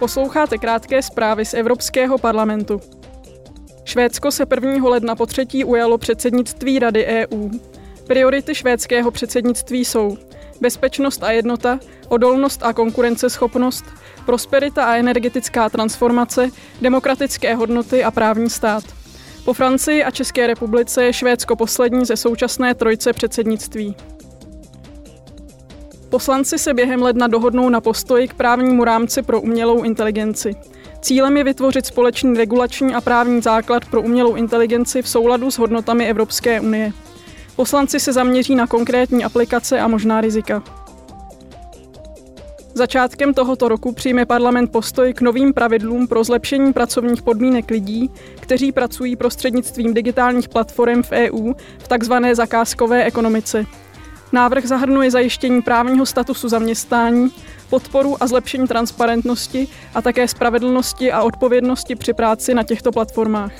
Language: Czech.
Posloucháte krátké zprávy z Evropského parlamentu. Švédsko se 1. ledna po třetí ujalo předsednictví Rady EU. Priority švédského předsednictví jsou bezpečnost a jednota, odolnost a konkurenceschopnost, prosperita a energetická transformace, demokratické hodnoty a právní stát. Po Francii a České republice je Švédsko poslední ze současné trojce předsednictví. Poslanci se během ledna dohodnou na postoji k právnímu rámci pro umělou inteligenci. Cílem je vytvořit společný regulační a právní základ pro umělou inteligenci v souladu s hodnotami Evropské unie. Poslanci se zaměří na konkrétní aplikace a možná rizika. Začátkem tohoto roku přijme parlament postoj k novým pravidlům pro zlepšení pracovních podmínek lidí, kteří pracují prostřednictvím digitálních platform v EU v tzv. zakázkové ekonomice. Návrh zahrnuje zajištění právního statusu zaměstnání, podporu a zlepšení transparentnosti a také spravedlnosti a odpovědnosti při práci na těchto platformách.